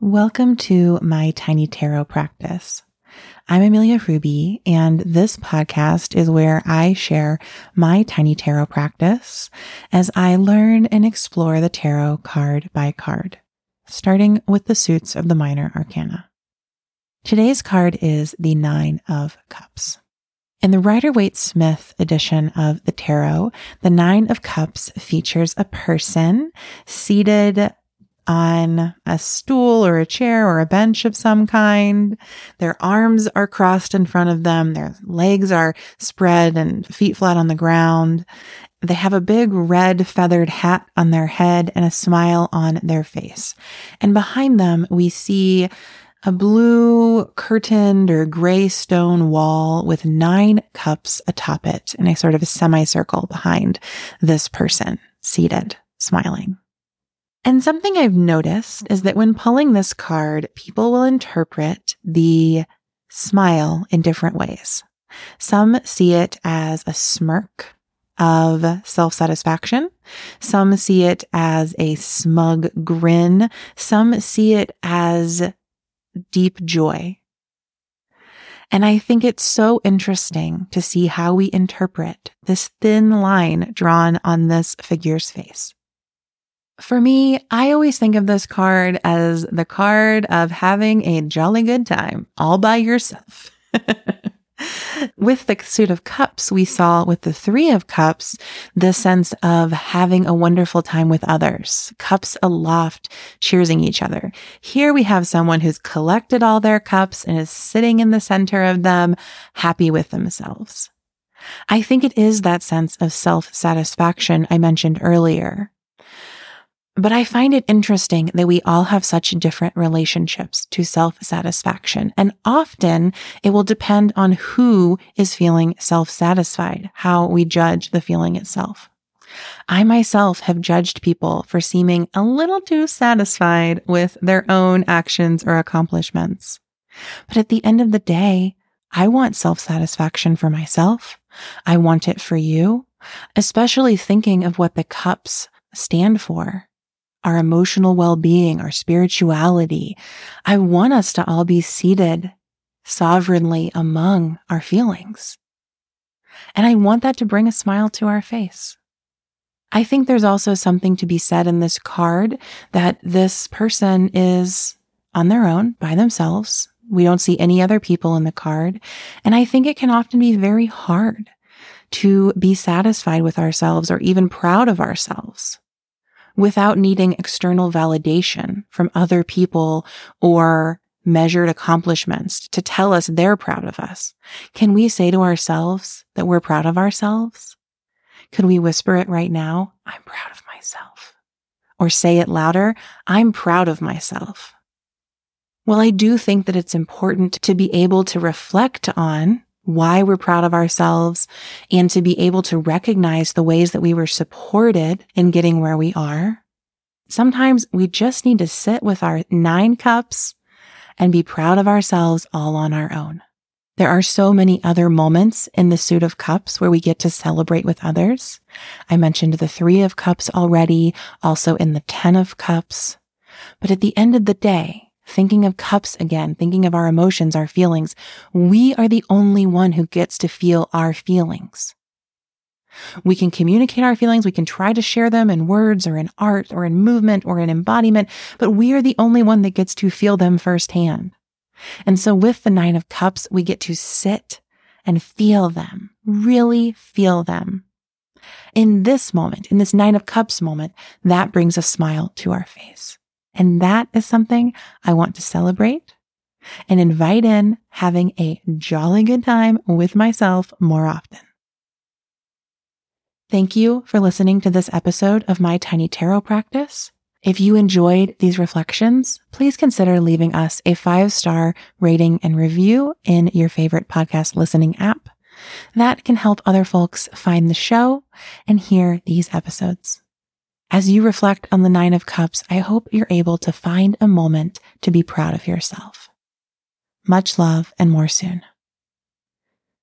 Welcome to my tiny tarot practice. I'm Amelia Ruby, and this podcast is where I share my tiny tarot practice as I learn and explore the tarot card by card, starting with the suits of the minor arcana. Today's card is the Nine of Cups. In the Rider Waite Smith edition of the tarot, the Nine of Cups features a person seated on a stool or a chair or a bench of some kind. Their arms are crossed in front of them. Their legs are spread and feet flat on the ground. They have a big red feathered hat on their head and a smile on their face. And behind them, we see a blue curtained or gray stone wall with nine cups atop it in a sort of a semicircle behind this person seated, smiling. And something I've noticed is that when pulling this card, people will interpret the smile in different ways. Some see it as a smirk of self satisfaction. Some see it as a smug grin. Some see it as deep joy. And I think it's so interesting to see how we interpret this thin line drawn on this figure's face. For me, I always think of this card as the card of having a jolly good time all by yourself. with the suit of cups, we saw with the three of cups, the sense of having a wonderful time with others, cups aloft, cheersing each other. Here we have someone who's collected all their cups and is sitting in the center of them, happy with themselves. I think it is that sense of self satisfaction I mentioned earlier. But I find it interesting that we all have such different relationships to self satisfaction. And often it will depend on who is feeling self satisfied, how we judge the feeling itself. I myself have judged people for seeming a little too satisfied with their own actions or accomplishments. But at the end of the day, I want self satisfaction for myself. I want it for you, especially thinking of what the cups stand for our emotional well being, our spirituality. I want us to all be seated sovereignly among our feelings. And I want that to bring a smile to our face. I think there's also something to be said in this card that this person is on their own by themselves. We don't see any other people in the card. And I think it can often be very hard to be satisfied with ourselves or even proud of ourselves without needing external validation from other people or measured accomplishments to tell us they're proud of us. Can we say to ourselves that we're proud of ourselves? Could we whisper it right now? I'm proud of myself. Or say it louder. I'm proud of myself. Well, I do think that it's important to be able to reflect on why we're proud of ourselves and to be able to recognize the ways that we were supported in getting where we are. Sometimes we just need to sit with our nine cups and be proud of ourselves all on our own. There are so many other moments in the suit of cups where we get to celebrate with others. I mentioned the three of cups already, also in the 10 of cups. But at the end of the day, thinking of cups again, thinking of our emotions, our feelings, we are the only one who gets to feel our feelings. We can communicate our feelings. We can try to share them in words or in art or in movement or in embodiment, but we are the only one that gets to feel them firsthand. And so with the nine of cups, we get to sit and feel them, really feel them. In this moment, in this nine of cups moment, that brings a smile to our face. And that is something I want to celebrate and invite in having a jolly good time with myself more often. Thank you for listening to this episode of my tiny tarot practice. If you enjoyed these reflections, please consider leaving us a five star rating and review in your favorite podcast listening app. That can help other folks find the show and hear these episodes. As you reflect on the Nine of Cups, I hope you're able to find a moment to be proud of yourself. Much love and more soon.